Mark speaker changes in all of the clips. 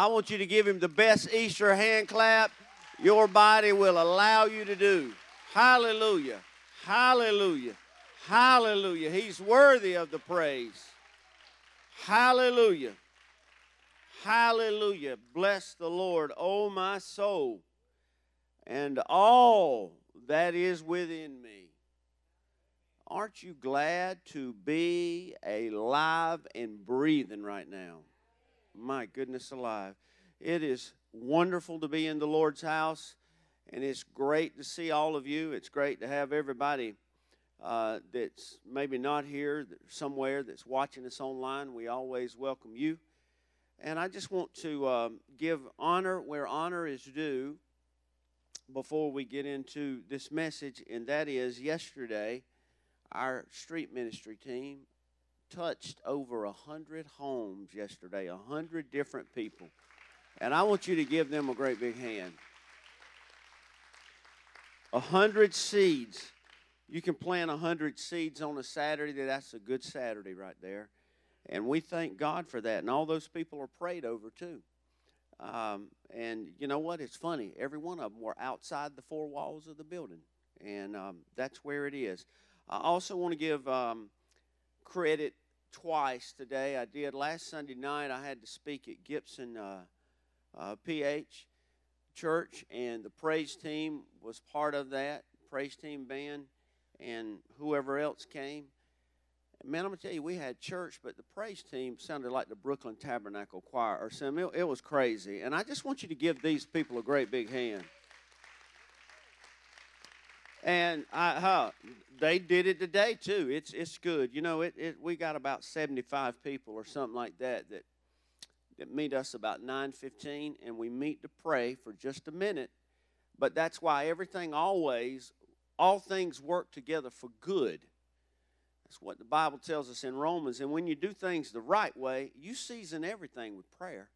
Speaker 1: I want you to give him the best Easter hand clap your body will allow you to do. Hallelujah. Hallelujah. Hallelujah. He's worthy of the praise. Hallelujah. Hallelujah. Bless the Lord, O oh my soul, and all that is within me. Aren't you glad to be alive and breathing right now? My goodness alive. It is wonderful to be in the Lord's house, and it's great to see all of you. It's great to have everybody uh, that's maybe not here, somewhere that's watching us online. We always welcome you. And I just want to um, give honor where honor is due before we get into this message, and that is yesterday, our street ministry team touched over a hundred homes yesterday, a hundred different people. And I want you to give them a great big hand. A hundred seeds. You can plant a hundred seeds on a Saturday. That's a good Saturday right there. And we thank God for that. And all those people are prayed over too. Um, and you know what? It's funny. Every one of them were outside the four walls of the building. And um, that's where it is. I also want to give um, credit twice today. I did last Sunday night. I had to speak at Gibson uh, uh, PH Church, and the praise team was part of that. Praise team band and whoever else came. Man, I'm gonna tell you, we had church, but the praise team sounded like the Brooklyn Tabernacle Choir or something. It, it was crazy, and I just want you to give these people a great big hand. And I, huh, they did it today too. It's it's good. You know, it, it we got about 75 people or something like that that that meet us about 9:15 and we meet to pray for just a minute. But that's why everything always all things work together for good. That's what the Bible tells us in Romans. And when you do things the right way, you season everything with prayer.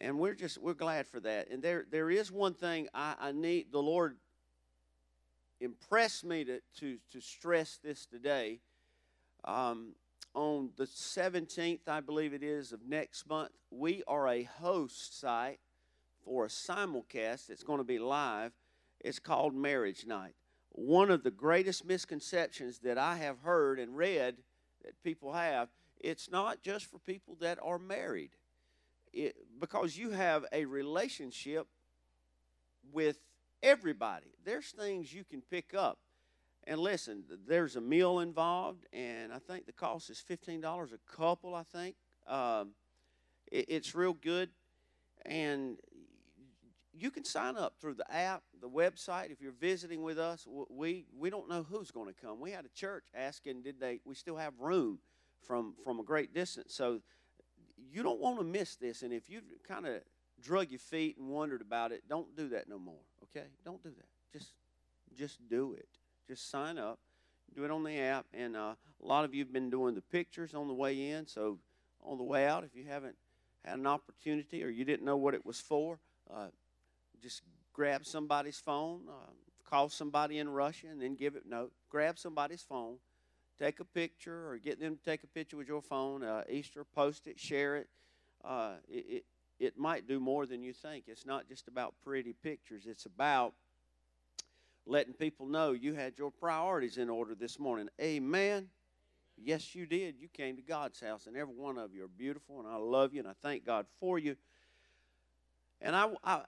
Speaker 1: And we're just we're glad for that. And there there is one thing I, I need the Lord impressed me to, to, to stress this today. Um, on the 17th, I believe it is, of next month, we are a host site for a simulcast that's going to be live. It's called Marriage Night. One of the greatest misconceptions that I have heard and read that people have, it's not just for people that are married. It, because you have a relationship with everybody. There's things you can pick up. And listen, there's a meal involved, and I think the cost is $15 a couple, I think. Um, it, it's real good. And you can sign up through the app, the website. If you're visiting with us, we, we don't know who's going to come. We had a church asking, did they, we still have room from, from a great distance. So you don't want to miss this. And if you kind of drug your feet and wondered about it, don't do that no more. Okay? Don't do that. Just just do it. Just sign up. Do it on the app. And uh, a lot of you have been doing the pictures on the way in. So on the way out, if you haven't had an opportunity or you didn't know what it was for, uh, just grab somebody's phone, uh, call somebody in Russia, and then give it note. Grab somebody's phone, take a picture, or get them to take a picture with your phone. Uh, Easter, post it, share it. Uh, it, it it might do more than you think. It's not just about pretty pictures, it's about letting people know you had your priorities in order this morning. Amen. Yes, you did. You came to God's house, and every one of you are beautiful, and I love you, and I thank God for you. And I, I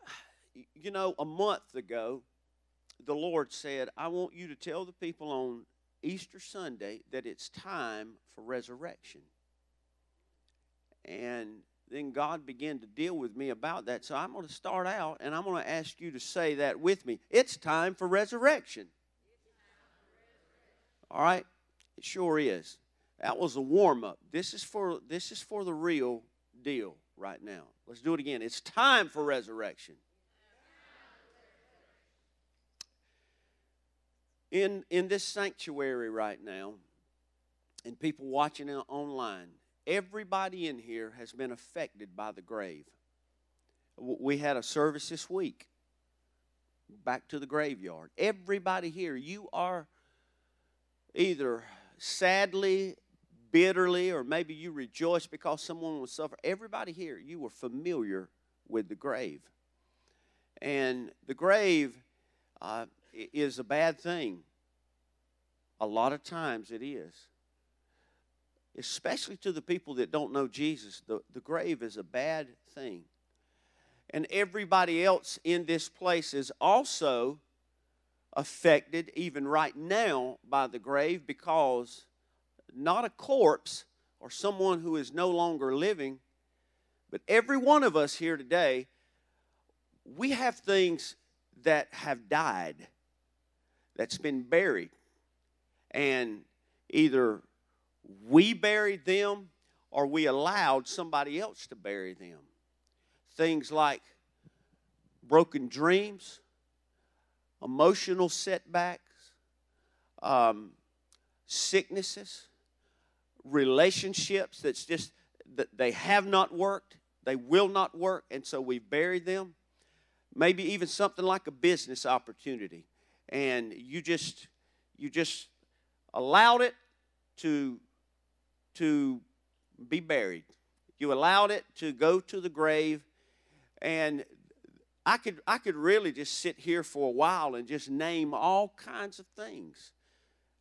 Speaker 1: you know, a month ago, the Lord said, I want you to tell the people on Easter Sunday that it's time for resurrection. And then God began to deal with me about that. So I'm going to start out and I'm going to ask you to say that with me. It's time for resurrection. All right? It sure is. That was a warm up. This is for this is for the real deal right now. Let's do it again. It's time for resurrection. In in this sanctuary right now and people watching it online, Everybody in here has been affected by the grave. We had a service this week. Back to the graveyard. Everybody here, you are either sadly, bitterly, or maybe you rejoice because someone was suffer. Everybody here, you were familiar with the grave. And the grave uh, is a bad thing. A lot of times it is. Especially to the people that don't know Jesus, the, the grave is a bad thing. And everybody else in this place is also affected, even right now, by the grave because not a corpse or someone who is no longer living, but every one of us here today, we have things that have died, that's been buried. And either we buried them or we allowed somebody else to bury them. Things like broken dreams, emotional setbacks, um, sicknesses, relationships that's just that they have not worked, they will not work, and so we've buried them. Maybe even something like a business opportunity, and you just you just allowed it to to be buried. You allowed it to go to the grave, and I could I could really just sit here for a while and just name all kinds of things,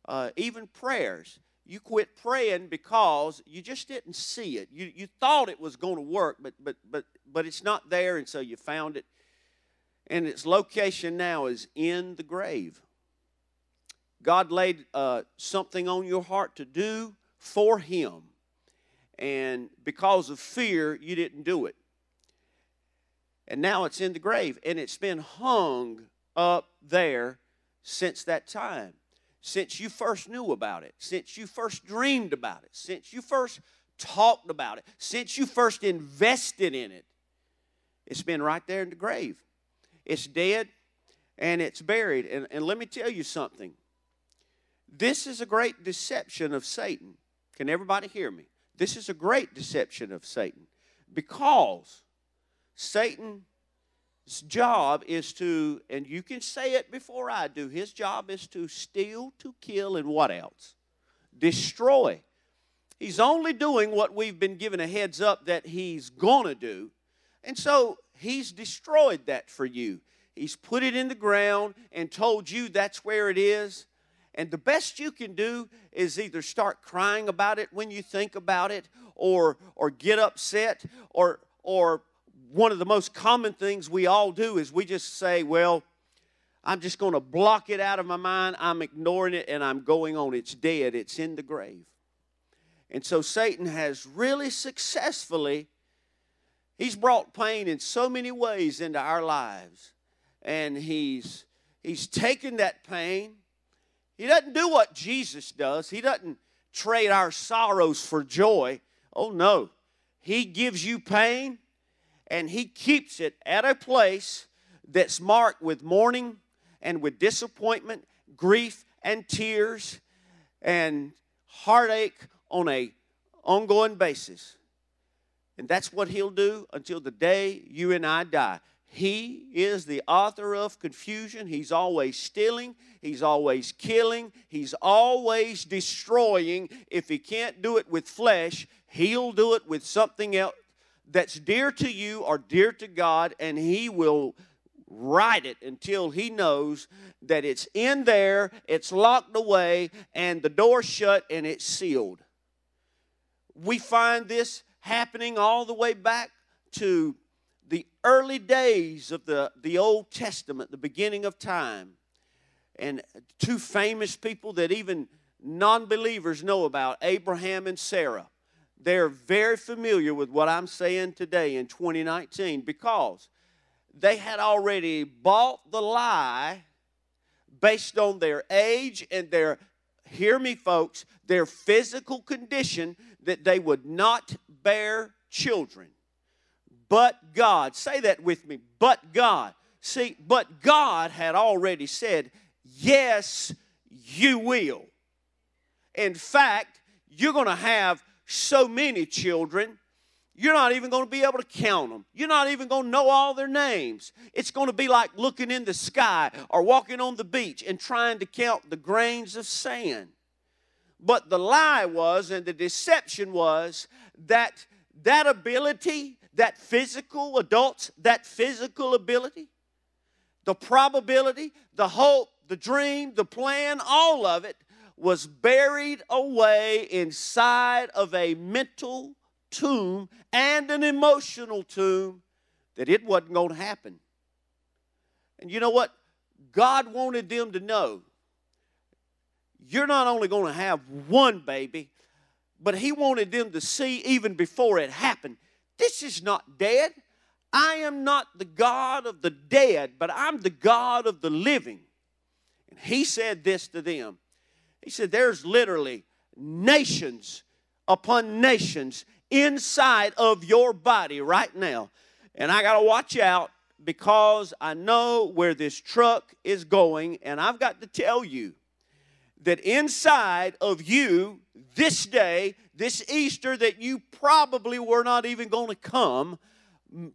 Speaker 1: uh, even prayers. You quit praying because you just didn't see it. You you thought it was going to work, but but but but it's not there, and so you found it, and its location now is in the grave. God laid uh, something on your heart to do for Him, and because of fear, you didn't do it. And now it's in the grave and it's been hung up there since that time. Since you first knew about it since you first dreamed about it since you first talked about it since you first invested in it it's been right there in the grave. It's dead and it's buried. And, and let me tell you something. This is a great deception of satan can everybody hear me this is a great deception of satan because Satan's job is to, and you can say it before I do, his job is to steal, to kill, and what else? Destroy. He's only doing what we've been given a heads up that he's going to do. And so he's destroyed that for you. He's put it in the ground and told you that's where it is. And the best you can do is either start crying about it when you think about it or or get upset or or one of the most common things we all do is we just say, well, I'm just going to block it out of my mind. I'm ignoring it and I'm going on. It's dead, it's in the grave. And so Satan has really successfully, he's brought pain in so many ways into our lives. And he's he's taken that pain. He doesn't do what Jesus does. He doesn't trade our sorrows for joy. Oh no. He gives you pain and he keeps it at a place that's marked with mourning and with disappointment, grief and tears and heartache on a ongoing basis. And that's what he'll do until the day you and I die. He is the author of confusion. He's always stealing. He's always killing. He's always destroying. If he can't do it with flesh, he'll do it with something else that's dear to you or dear to God, and He will write it until He knows that it's in there, it's locked away, and the door shut and it's sealed. We find this happening all the way back to early days of the, the Old Testament, the beginning of time. And two famous people that even non believers know about Abraham and Sarah they're very familiar with what I'm saying today in 2019 because they had already bought the lie based on their age and their, hear me, folks, their physical condition that they would not bear children. But God, say that with me, but God. See, but God had already said, yes, you will. In fact, you're going to have so many children, you're not even going to be able to count them. You're not even going to know all their names. It's going to be like looking in the sky or walking on the beach and trying to count the grains of sand. But the lie was, and the deception was, that that ability, that physical, adults, that physical ability, the probability, the hope, the dream, the plan, all of it was buried away inside of a mental tomb and an emotional tomb that it wasn't going to happen. And you know what? God wanted them to know you're not only going to have one baby, but He wanted them to see even before it happened this is not dead. I am not the God of the dead, but I'm the God of the living. And He said this to them He said, There's literally nations upon nations inside of your body right now. And I got to watch out because I know where this truck is going, and I've got to tell you that inside of you this day, this Easter, that you probably were not even going to come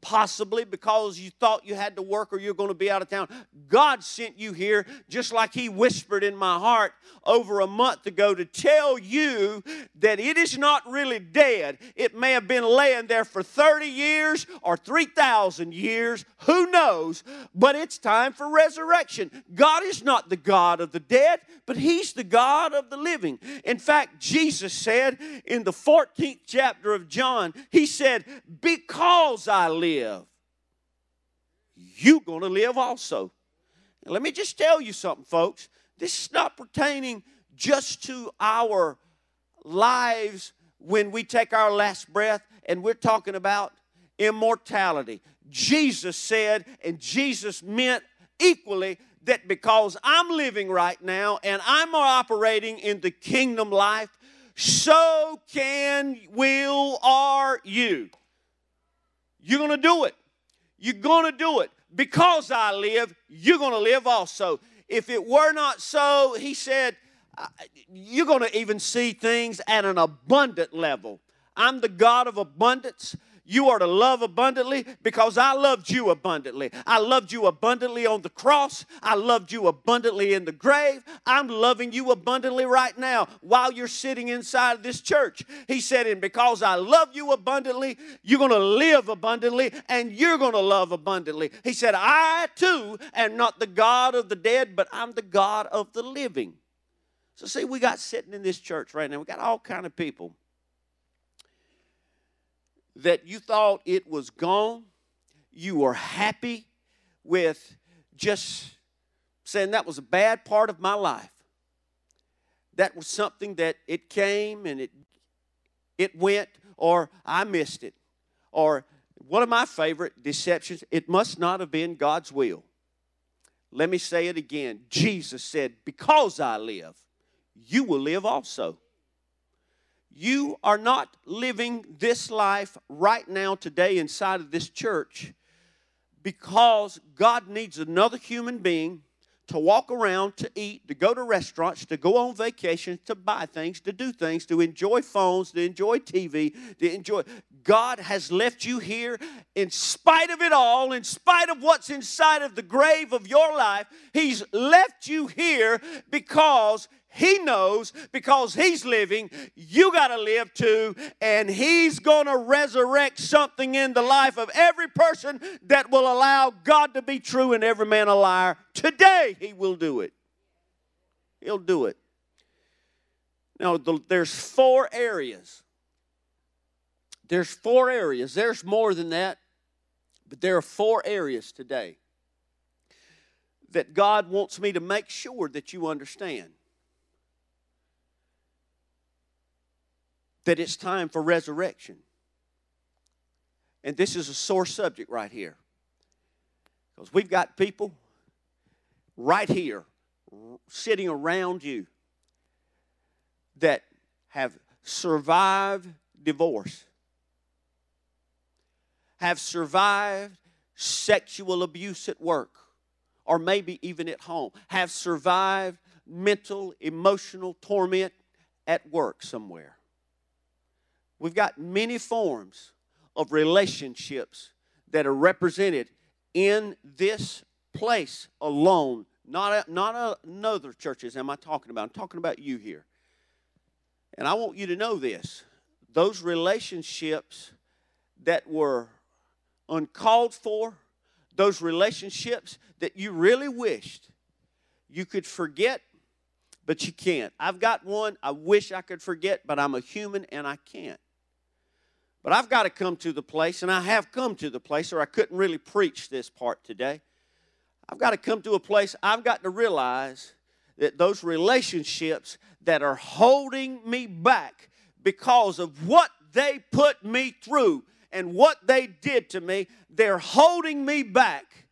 Speaker 1: possibly because you thought you had to work or you're going to be out of town. God sent you here just like He whispered in my heart over a month ago to tell you that it is not really dead. It may have been laying there for 30 years or 3,000 years, who knows, but it's time for resurrection. God is not the God of the dead, but He's the God of the living. In fact, Jesus said in the 14th chapter of John, He said, Because I live, you're going to live also. And let me just tell you something, folks. This is not pertaining just to our lives when we take our last breath, and we're talking about immortality. Jesus said, and Jesus meant equally that because I'm living right now and I'm operating in the kingdom life, so can, will, are you. You're going to do it. You're going to do it. Because I live, you're going to live also. If it were not so, he said, you're going to even see things at an abundant level. I'm the God of abundance. You are to love abundantly because I loved you abundantly. I loved you abundantly on the cross. I loved you abundantly in the grave. I'm loving you abundantly right now while you're sitting inside of this church. He said, And because I love you abundantly, you're going to live abundantly and you're going to love abundantly. He said, I too am not the God of the dead, but I'm the God of the living. So, see, we got sitting in this church right now, we got all kind of people that you thought it was gone, you were happy with just saying that was a bad part of my life. That was something that it came and it it went or I missed it. Or one of my favorite deceptions, it must not have been God's will. Let me say it again. Jesus said, Because I live, you will live also. You are not living this life right now, today, inside of this church because God needs another human being to walk around, to eat, to go to restaurants, to go on vacations, to buy things, to do things, to enjoy phones, to enjoy TV, to enjoy. God has left you here in spite of it all, in spite of what's inside of the grave of your life. He's left you here because he knows because He's living, you got to live too, and He's going to resurrect something in the life of every person that will allow God to be true and every man a liar. Today, He will do it. He'll do it. Now, the, there's four areas. There's four areas. There's more than that, but there are four areas today that God wants me to make sure that you understand. That it's time for resurrection. And this is a sore subject right here. Because we've got people right here sitting around you that have survived divorce, have survived sexual abuse at work, or maybe even at home, have survived mental, emotional torment at work somewhere. We've got many forms of relationships that are represented in this place alone. Not, a, not a, another churches am I talking about. I'm talking about you here. And I want you to know this those relationships that were uncalled for, those relationships that you really wished you could forget, but you can't. I've got one I wish I could forget, but I'm a human and I can't. But I've got to come to the place, and I have come to the place, or I couldn't really preach this part today. I've got to come to a place, I've got to realize that those relationships that are holding me back because of what they put me through and what they did to me, they're holding me back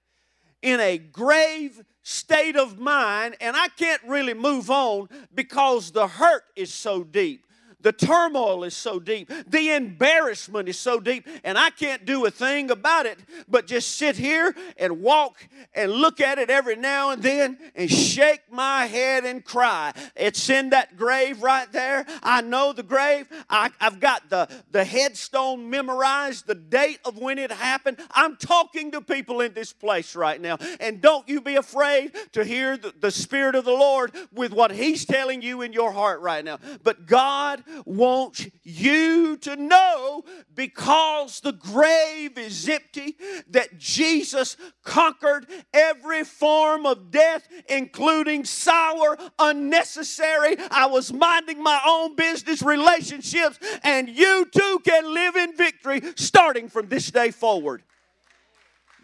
Speaker 1: in a grave state of mind, and I can't really move on because the hurt is so deep. The turmoil is so deep. The embarrassment is so deep. And I can't do a thing about it but just sit here and walk and look at it every now and then and shake my head and cry. It's in that grave right there. I know the grave. I, have got the, the headstone memorized, the date of when it happened. I'm talking to people in this place right now. And don't you be afraid to hear the, the Spirit of the Lord with what He's telling you in your heart right now. But God wants you to know because the grave is empty that Jesus conquered every form of death, including sour, unnecessary. I was minding my own business relationships, and you too can live in victory starting from this day forward.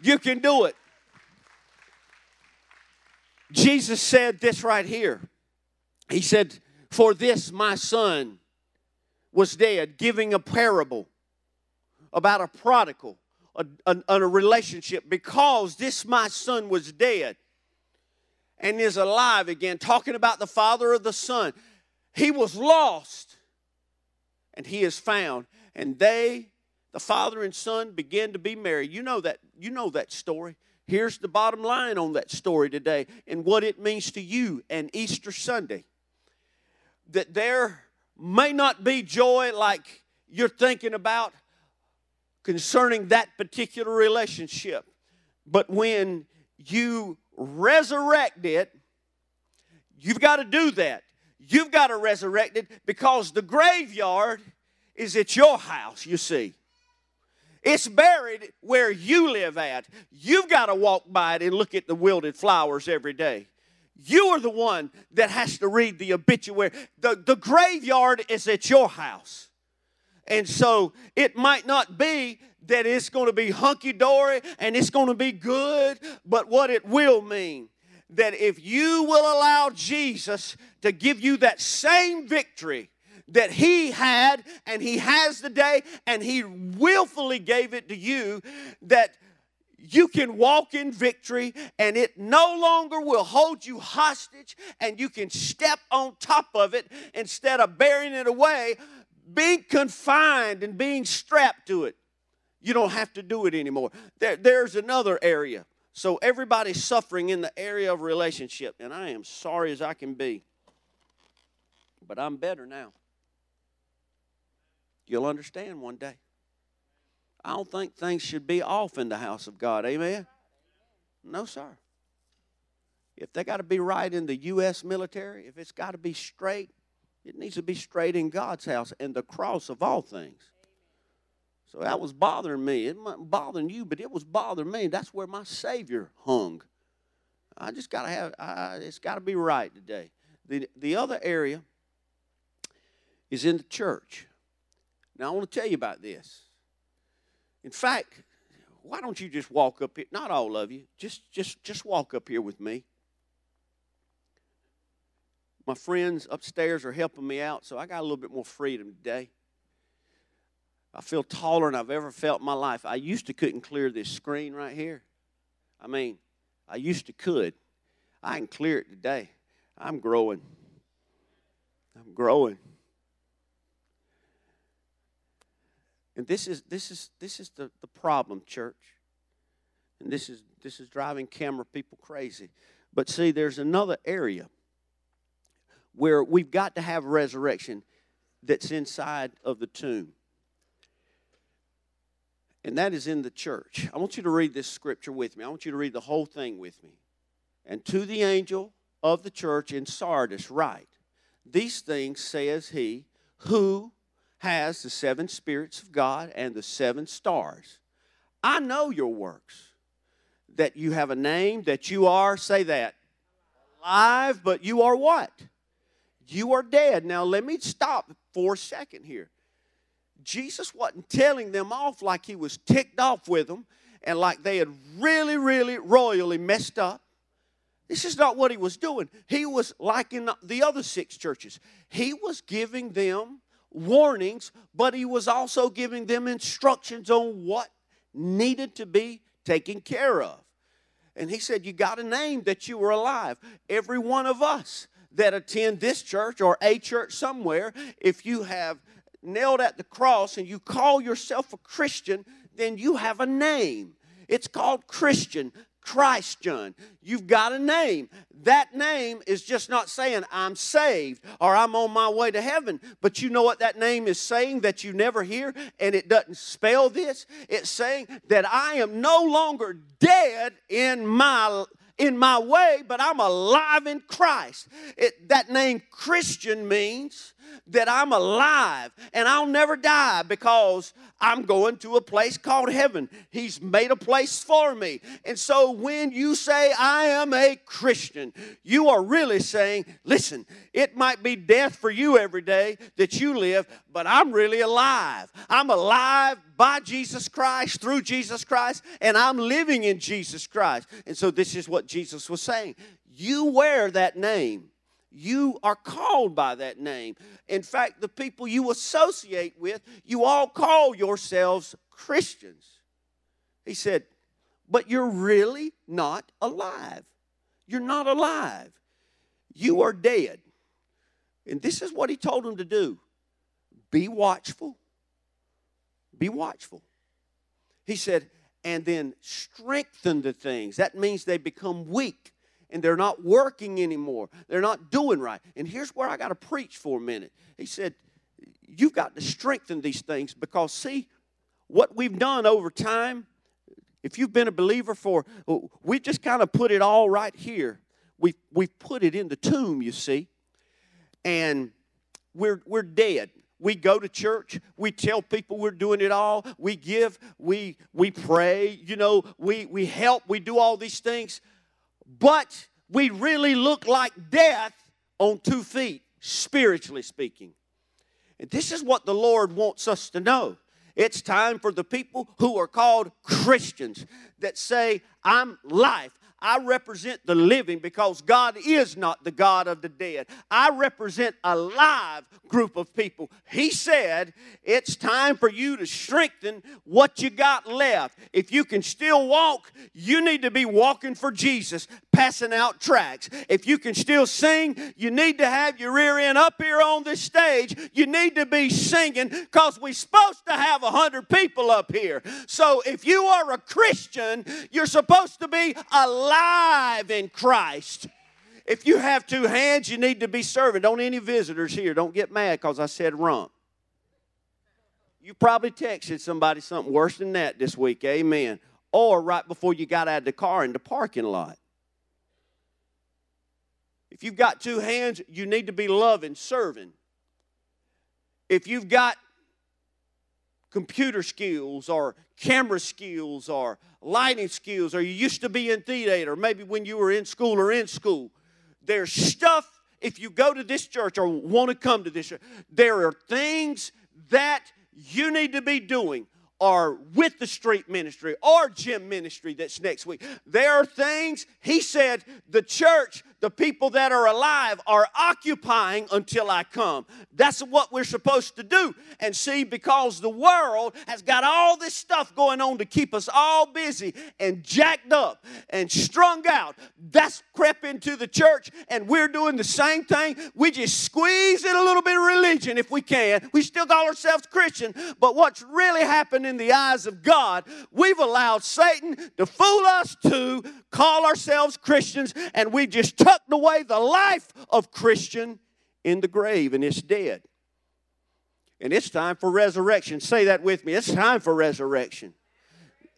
Speaker 1: You can do it. Jesus said this right here. He said, For this my son was dead, giving a parable about a prodigal, a, a, a, relationship, because this my son was dead and is alive again, talking about the father of the son. He was lost and he is found. And they, the father and son, begin to be married. You know that, you know that story. Here's the bottom line on that story today and what it means to you and Easter Sunday. That there may not be joy like you're thinking about concerning that particular relationship. But when you resurrect it, you've got to do that. You've got to resurrect it because the graveyard is at your house, you see. It's buried where you live at. You've got to walk by it and look at the wilted flowers every day. You are the one that has to read the obituary. The, the graveyard is at your house. And so it might not be that it's going to be hunky dory and it's going to be good, but what it will mean that if you will allow Jesus to give you that same victory that he had and he has today and he willfully gave it to you, that you can walk in victory and it no longer will hold you hostage and you can step on top of it instead of bearing it away, being confined and being strapped to it. You don't have to do it anymore. There, there's another area. So everybody's suffering in the area of relationship, and I am sorry as I can be. But I'm better now. You'll understand one day. I don't think things should be off in the house of God. Amen? No, sir. If they got to be right in the U.S. military, if it's got to be straight, it needs to be straight in God's house and the cross of all things. So that was bothering me. It wasn't bothering you, but it was bothering me. That's where my Savior hung. I just got to have, uh, it's got to be right today. The, the other area is in the church. Now, I want to tell you about this. In fact, why don't you just walk up here? Not all of you. Just just just walk up here with me. My friends upstairs are helping me out, so I got a little bit more freedom today. I feel taller than I've ever felt in my life. I used to couldn't clear this screen right here. I mean, I used to could. I can clear it today. I'm growing. I'm growing. And this is this is this is the, the problem, church. And this is this is driving camera people crazy. But see, there's another area where we've got to have resurrection that's inside of the tomb. And that is in the church. I want you to read this scripture with me. I want you to read the whole thing with me. And to the angel of the church in Sardis, write These things says he who has the seven spirits of God and the seven stars. I know your works, that you have a name, that you are, say that, alive, but you are what? You are dead. Now, let me stop for a second here. Jesus wasn't telling them off like he was ticked off with them and like they had really, really royally messed up. This is not what he was doing. He was like in the other six churches, he was giving them warnings, but he was also giving them instructions on what needed to be taken care of. And he said, You got a name that you were alive. Every one of us that attend this church or a church somewhere, if you have nailed at the cross and you call yourself a Christian, then you have a name. It's called Christian. Christian. You've got a name. That name is just not saying I'm saved or I'm on my way to heaven. But you know what that name is saying that you never hear and it doesn't spell this? It's saying that I am no longer dead in my in my way, but I'm alive in Christ. It, that name Christian means that I'm alive and I'll never die because I'm going to a place called heaven. He's made a place for me. And so when you say, I am a Christian, you are really saying, listen, it might be death for you every day that you live, but I'm really alive. I'm alive by Jesus Christ, through Jesus Christ, and I'm living in Jesus Christ. And so this is what Jesus was saying. You wear that name you are called by that name. In fact, the people you associate with, you all call yourselves Christians. He said, but you're really not alive. You're not alive. You are dead. And this is what he told them to do be watchful. Be watchful. He said, and then strengthen the things. That means they become weak and they're not working anymore. They're not doing right. And here's where I got to preach for a minute. He said, You've got to strengthen these things because, see, what we've done over time, if you've been a believer for, we just kind of put it all right here. We've, we've put it in the tomb, you see, and we're, we're dead. We go to church. We tell people we're doing it all. We give. We we pray. You know, we we help. We do all these things but we really look like death on two feet, spiritually speaking. And this is what the Lord wants us to know. It's time for the people who are called Christians that say, I'm life. I represent the living because God is not the God of the dead. I represent a live group of people. He said, It's time for you to strengthen what you got left. If you can still walk, you need to be walking for Jesus, passing out tracts. If you can still sing, you need to have your rear end up here on this stage. You need to be singing because we're supposed to have a hundred people up here. So if you are a Christian, you're supposed to be alive alive in Christ. If you have two hands, you need to be serving. Don't any visitors here, don't get mad because I said rump. You probably texted somebody something worse than that this week, amen. Or right before you got out of the car in the parking lot. If you've got two hands, you need to be loving, serving. If you've got computer skills or camera skills or lighting skills or you used to be in theater, maybe when you were in school or in school. There's stuff, if you go to this church or want to come to this church, there are things that you need to be doing or with the street ministry or gym ministry that's next week. There are things, he said, the church, the people that are alive, are occupying until I come. That's what we're supposed to do. And see, because the world has got all this stuff going on to keep us all busy and jacked up and strung out, that's crept into the church, and we're doing the same thing. We just squeeze in a little bit of religion if we can. We still call ourselves Christian, but what's really happened in the eyes of God, we've allowed Satan to fool us to call ourselves Christians, and we've just tucked away the life of Christian in the grave, and it's dead. And it's time for resurrection. Say that with me. It's time for resurrection.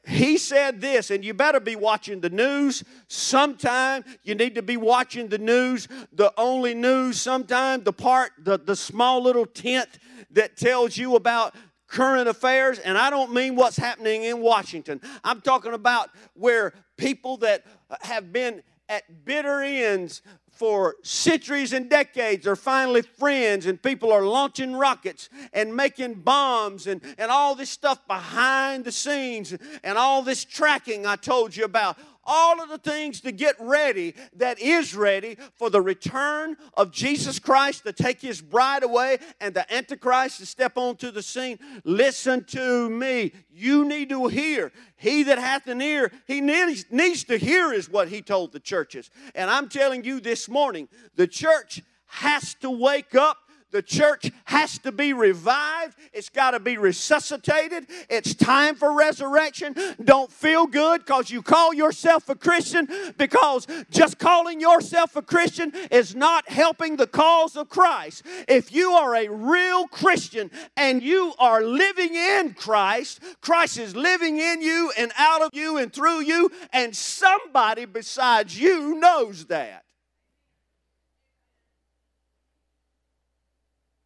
Speaker 1: he said this, and you better be watching the news. Sometime you need to be watching the news, the only news, sometime the part, the, the small little tent that tells you about current affairs, and I don't mean what's happening in Washington. I'm talking about where people that uh, have been at bitter ends for centuries and decades are finally friends, and people are launching rockets and making bombs and, and all this stuff behind the scenes and all this tracking I told you about all of the things to get ready that is ready for the return of Jesus Christ to take his bride away and the Antichrist to step onto the scene. Listen to me. You need to hear. He that hath an ear, he needs, to hear, is what he told the churches. And I'm telling you this morning, the church has to wake up the church has to be revived. It's got to be resuscitated. It's time for resurrection. Don't feel good because you call yourself a Christian, because just calling yourself a Christian is not helping the cause of Christ. If you are a real Christian and you are living in Christ, Christ is living in you and out of you and through you, and somebody besides you knows that.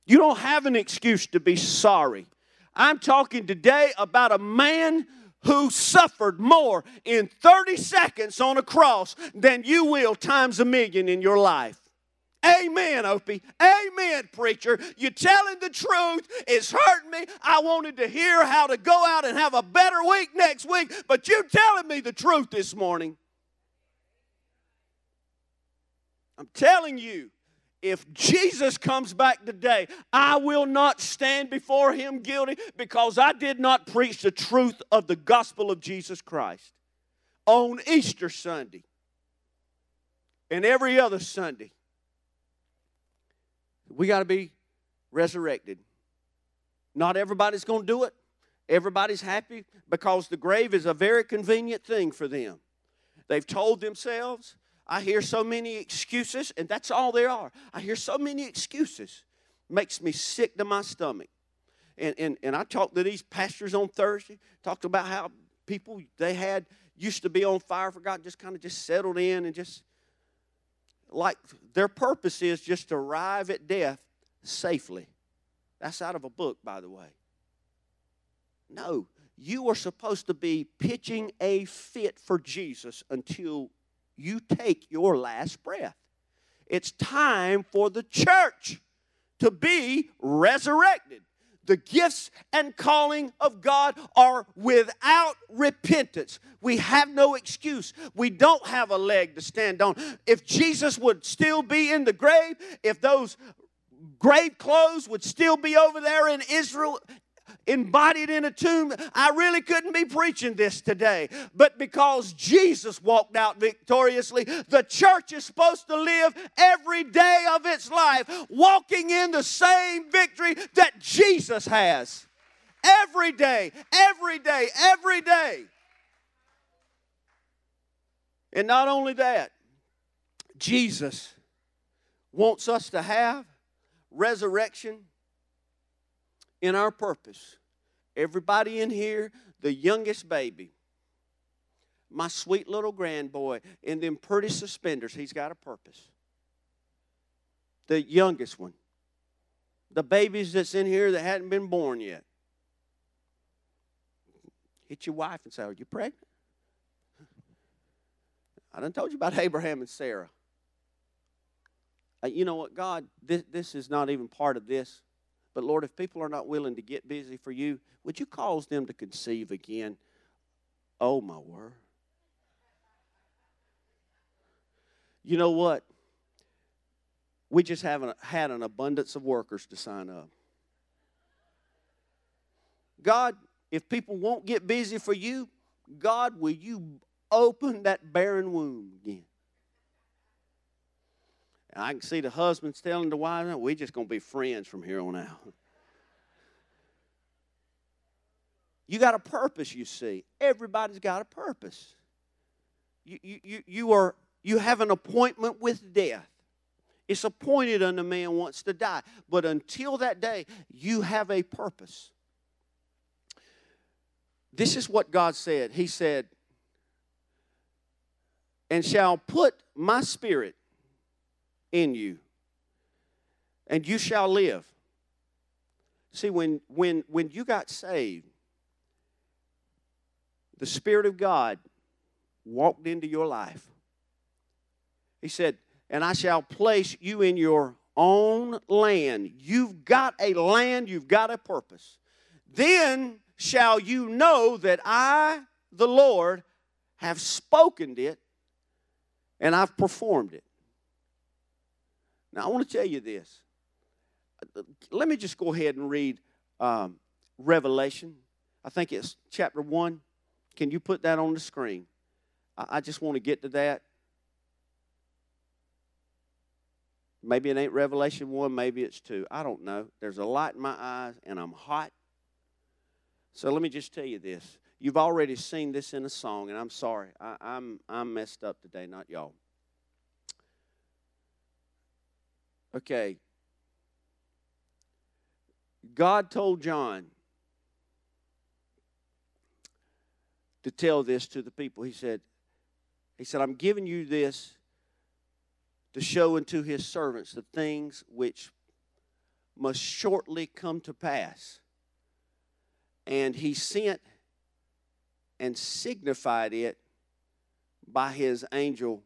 Speaker 1: You don't have an excuse to be sorry. I'm talking today about a man who suffered more in 30 seconds on a cross than you will times a million in your life. Amen, Opie. Amen, preacher. You're telling the truth. It's hurting me. I wanted to hear how to go out and have a better week next week, but you're telling me the truth this morning. I'm telling you, if Jesus comes back today, I will not stand before him guilty because I did not preach the truth of the gospel of Jesus Christ on Easter Sunday and every other Sunday. We got to be resurrected. Not everybody's going to do it. Everybody's happy because the grave is a very convenient thing for them. They've told themselves, I hear so many excuses, and that's all there are. I hear so many excuses. Makes me sick to my stomach. And, and, and I talked to these pastors on Thursday, talked about how people they had used to be on fire for God, just kind of just settled in and just like their purpose is just to arrive at death safely. That's out of a book, by the way. No, you are supposed to be pitching a fit for Jesus until you take your last breath. It's time for the church to be resurrected. The gifts and calling of God are without repentance. We have no excuse. We don't have a leg to stand on. If Jesus would still be in the grave, if those grave clothes would still be over there in Israel, embodied in a tomb, I really couldn't be preaching this today. But because Jesus walked out victoriously, the church is supposed to live every day of its life walking in the same victory that Jesus has. Every day, every day, every day. And not only that, Jesus wants us to have resurrection in our purpose. Everybody in here, the youngest baby, my sweet little grandboy, in them pretty suspenders, he's got a purpose. The youngest one. The babies that's in here that hadn't been born yet. Hit your wife and say, Are you pregnant? I done told you about Abraham and Sarah. Uh, you know what, God, this, this is not even part of this. But Lord, if people are not willing to get busy for you, would you cause them to conceive again? Oh, my word. You know what? We just haven't had an abundance of workers to sign up. God, if people won't get busy for you, God, will you open that barren womb again? And I can see the husbands telling the wives, we're just going to be friends from here on out. You got a purpose, you see. Everybody's got a purpose. You, you, you, are, you have an appointment with death. It's appointed unto man wants to die. But until that day, you have a purpose. this is what God said. He said, and shall put my spirit in you, and you shall live. See, when, when, when you got saved, the Spirit of God walked into your life. He said, And I shall place you in your own land. You've got a land, you've got a purpose. Then shall you know that I, the Lord, have spoken it and I've performed it. Now, I want to tell you this. Let me just go ahead and read um, Revelation. I think it's chapter 1. Can you put that on the screen? I, I just want to get to that. Maybe it ain't Revelation 1, maybe it's 2. I don't know. There's a light in my eyes, and I'm hot. So let me just tell you this. You've already seen this in a song, and I'm sorry. I, I'm, I'm messed up today, not y'all. Okay. God told John to tell this to the people. He said, He said, I'm giving you this to show unto his servants the things which must shortly come to pass. And he sent and signified it by his angel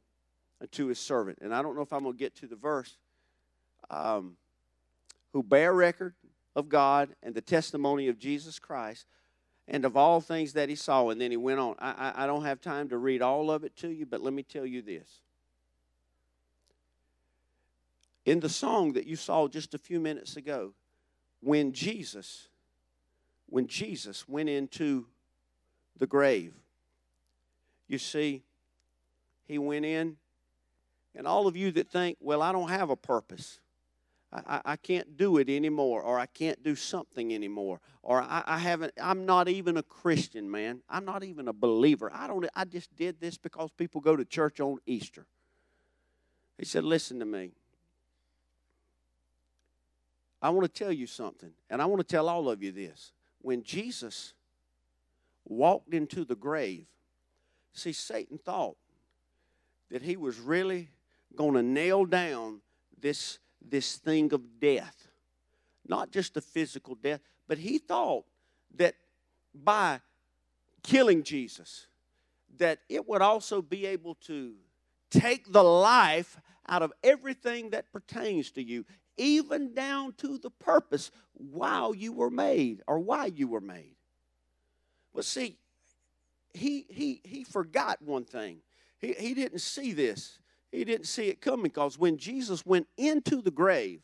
Speaker 1: to his servant. And I don't know if I'm going to get to the verse. Um, who bear record of God and the testimony of Jesus Christ and of all things that he saw. And then he went on. I, I, I don't have time to read all of it to you, but let me tell you this in the song that you saw just a few minutes ago, when Jesus, when Jesus went into the grave, you see, he went in, and all of you that think, well, I don't have a purpose. I, I can't do it anymore, or I can't do something anymore, or I, I haven't. I'm not even a Christian, man. I'm not even a believer. I don't. I just did this because people go to church on Easter. He said, "Listen to me. I want to tell you something, and I want to tell all of you this. When Jesus walked into the grave, see, Satan thought that he was really going to nail down this, this thing of death. Not just the physical death, but he thought that by killing Jesus, that it would also be able to take the life out of everything that pertains to you even down to the purpose why you were made or why you were made. But see, he, he, he forgot one thing. He, he didn't see this. He didn't see it coming because when Jesus went into the grave,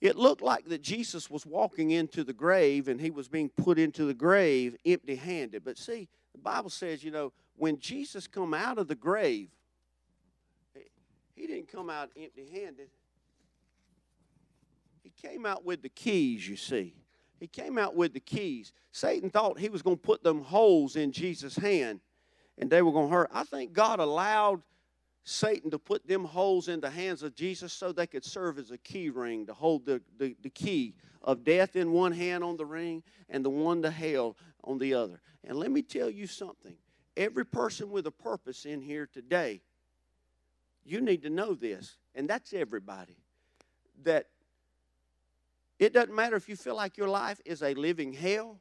Speaker 1: it looked like that Jesus was walking into the grave and he was being put into the grave empty handed. But see, the Bible says, you know, when Jesus come out of the grave, he didn't come out empty handed. He came out with the keys, you see. He came out with the keys. Satan thought he was going to put them holes in Jesus' hand and they were going to hurt. I think God allowed Satan to put them holes in the hands of Jesus so they could serve as a key ring to hold the, the, the key of death in one hand on the ring and the one to hell on the other. And let me tell you something every person with a purpose in here today, you need to know this, and that's everybody, that it doesn't matter if you feel like your life is a living hell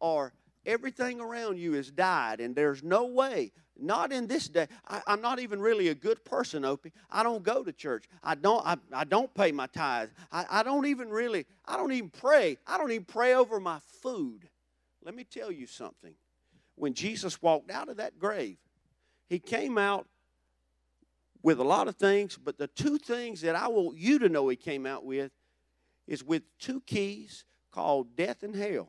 Speaker 1: or everything around you has died and there's no way not in this day I, am not even really a good person opie. I don't go to church. I don't i, I don't pay my tithes. I, I don't even really i don't even pray. I don't even pray over my food. Let me tell you something. When jesus walked out of that grave he came out with a lot of things but the two things that i want you to know he came out with is with two keys called death and hell.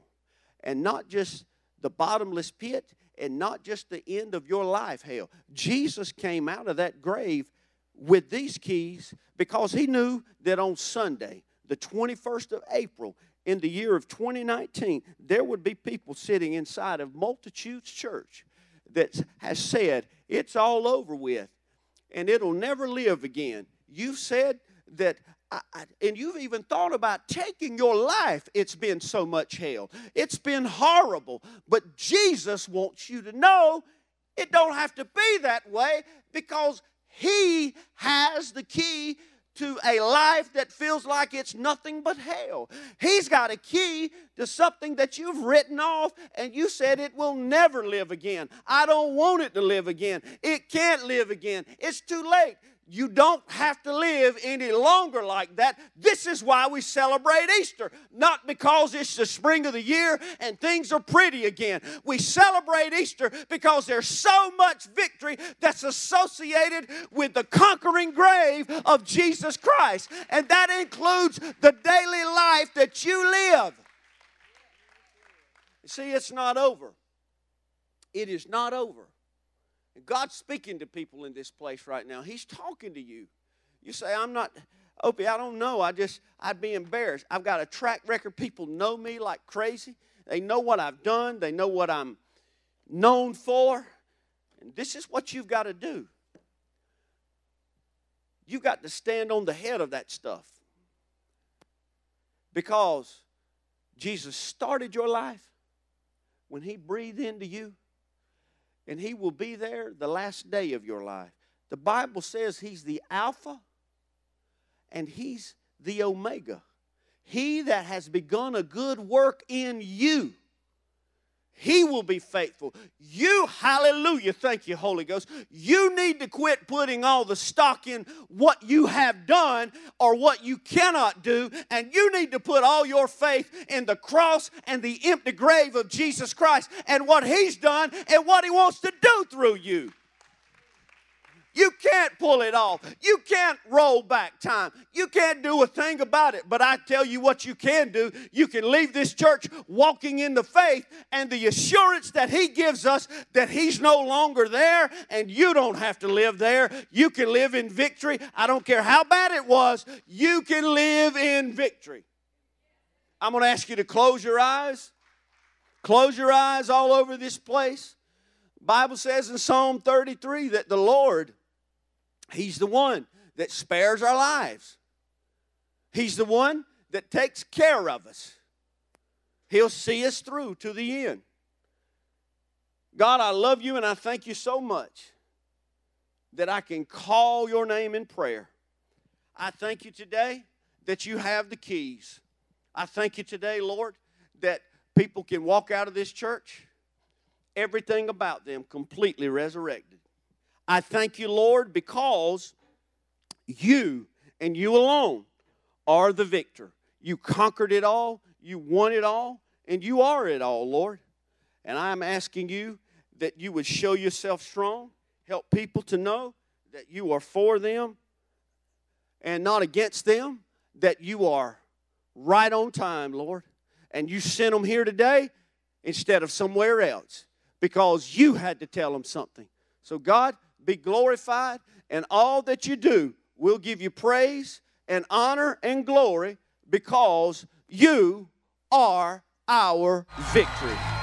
Speaker 1: And not just the bottomless pit and not just the end of your life, hell. Jesus came out of that grave with these keys because he knew that on Sunday, the 21st of April, in the year of 2019, there would be people sitting inside of Multitudes Church that has said, It's all over with and it'll never live again. You've said that I, and you've even thought about taking your life, it's been so much hell. It's been horrible. But Jesus wants you to know it don't have to be that way because He has the key to a life that feels like it's nothing but hell. He's got a key to something that you've written off and you said it will never live again. I don't want it to live again. It can't live again. It's too late. You don't have to live any longer like that. This is why we celebrate Easter. Not because it's the spring of the year and things are pretty again. We celebrate Easter because there's so much victory that's associated with the conquering grave of Jesus Christ. And that includes the daily life that you live. See, it's not over. It is not over. God's speaking to people in this place right now. He's talking to you. You say, I'm not, Opie, I don't know. I just, I'd be embarrassed. I've got a track record. People know me like crazy. They know what I've done, they know what I'm known for. And this is what you've got to do. You've got to stand on the head of that stuff. Because Jesus started your life when He breathed into you and He will be there the last day of your life. The Bible says He's the Alpha and He's the Omega. He that has begun a good work in you he will be faithful. You, hallelujah, thank you, Holy Ghost. You need to quit putting all the stock in what you have done or what you cannot do, and you need to put all your faith in the cross and the empty grave of Jesus Christ and what He's done and what He wants to do through you. You can't pull it off. You can't roll back time. You can't do a thing about it. But I tell you what you can do. You can leave this church walking in the faith and the assurance that He gives us that He's no longer there and you don't have to live there. You can live in victory. I don't care how bad it was, you can live in victory. I'm going to ask you to close your eyes. Close your eyes all over this place. Bible says in Psalm 33 that the Lord He's the one that spares our lives. He's the one that takes care of us. He'll see us through to the end. God, I love you and I thank you so much that I can call your name in prayer. I thank you today that you have the keys. I thank you today, Lord, that people can walk out of this church, everything about them completely resurrected. I thank you, Lord, because you and you alone are the victor. You conquered it all, you won it all, and you are it all, Lord. And I'm asking you that you would show yourself strong, help people to know that you are for them and not against them, that you are right on time, Lord. And you sent them here today instead of somewhere else because you had to tell them something. So, God, be glorified, and all that you do will give you praise and honor and glory because you are our victory.